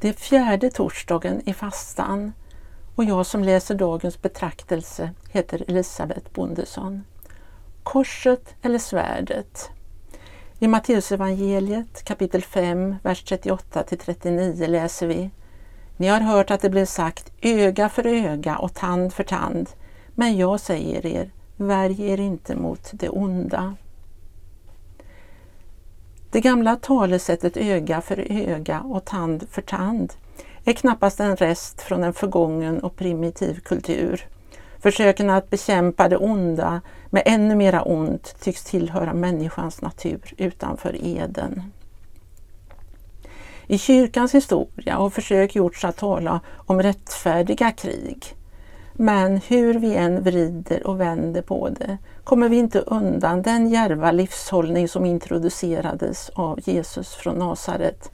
Det är fjärde torsdagen i fastan och jag som läser dagens betraktelse heter Elisabeth Bondesson. Korset eller svärdet? I Matteusevangeliet kapitel 5, vers 38 39 läser vi Ni har hört att det blev sagt öga för öga och tand för tand, men jag säger er, värj er inte mot det onda. Det gamla talesättet öga för öga och tand för tand är knappast en rest från en förgången och primitiv kultur. Försöken att bekämpa det onda med ännu mera ont tycks tillhöra människans natur utanför eden. I kyrkans historia har försök gjorts att tala om rättfärdiga krig. Men hur vi än vrider och vänder på det kommer vi inte undan den järva livshållning som introducerades av Jesus från Nasaret.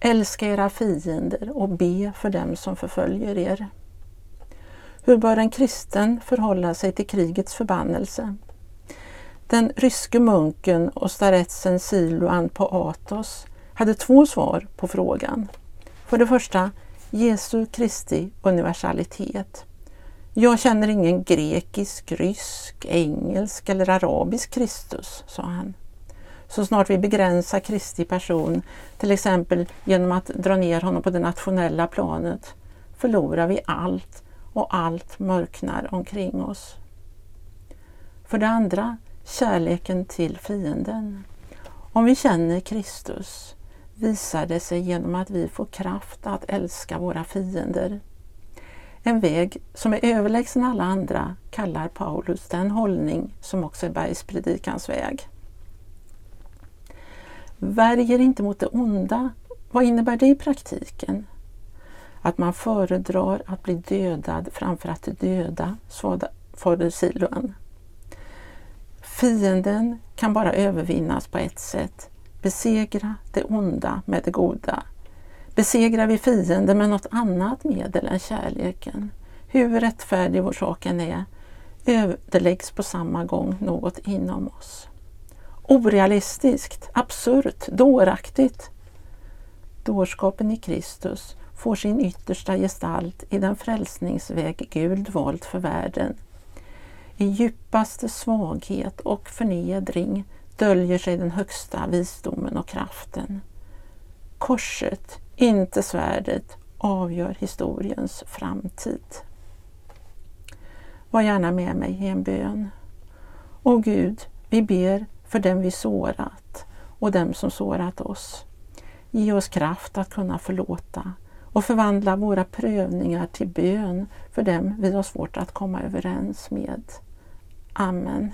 Älska era fiender och be för dem som förföljer er. Hur bör en kristen förhålla sig till krigets förbannelse? Den ryske munken och staretsen Siluan på Athos hade två svar på frågan. För det första Jesu Kristi universalitet. Jag känner ingen grekisk, rysk, engelsk eller arabisk Kristus, sa han. Så snart vi begränsar Kristi person, till exempel genom att dra ner honom på det nationella planet, förlorar vi allt och allt mörknar omkring oss. För det andra, kärleken till fienden. Om vi känner Kristus visar det sig genom att vi får kraft att älska våra fiender. En väg som är överlägsen alla andra kallar Paulus den hållning som också är bergspredikans väg. Värjer inte mot det onda, vad innebär det i praktiken? Att man föredrar att bli dödad framför att döda, svarade Siluan. Fienden kan bara övervinnas på ett sätt, besegra det onda med det goda. Besegrar vi fienden med något annat medel än kärleken, hur rättfärdig vår sak än är, ödeläggs på samma gång något inom oss. Orealistiskt, absurt, dåraktigt. Dårskapen i Kristus får sin yttersta gestalt i den frälsningsväg Gud valt för världen. I djupaste svaghet och förnedring döljer sig den högsta visdomen och kraften. Korset, inte svärdet, avgör historiens framtid. Var gärna med mig i en bön. O Gud, vi ber för dem vi sårat och dem som sårat oss. Ge oss kraft att kunna förlåta och förvandla våra prövningar till bön för dem vi har svårt att komma överens med. Amen.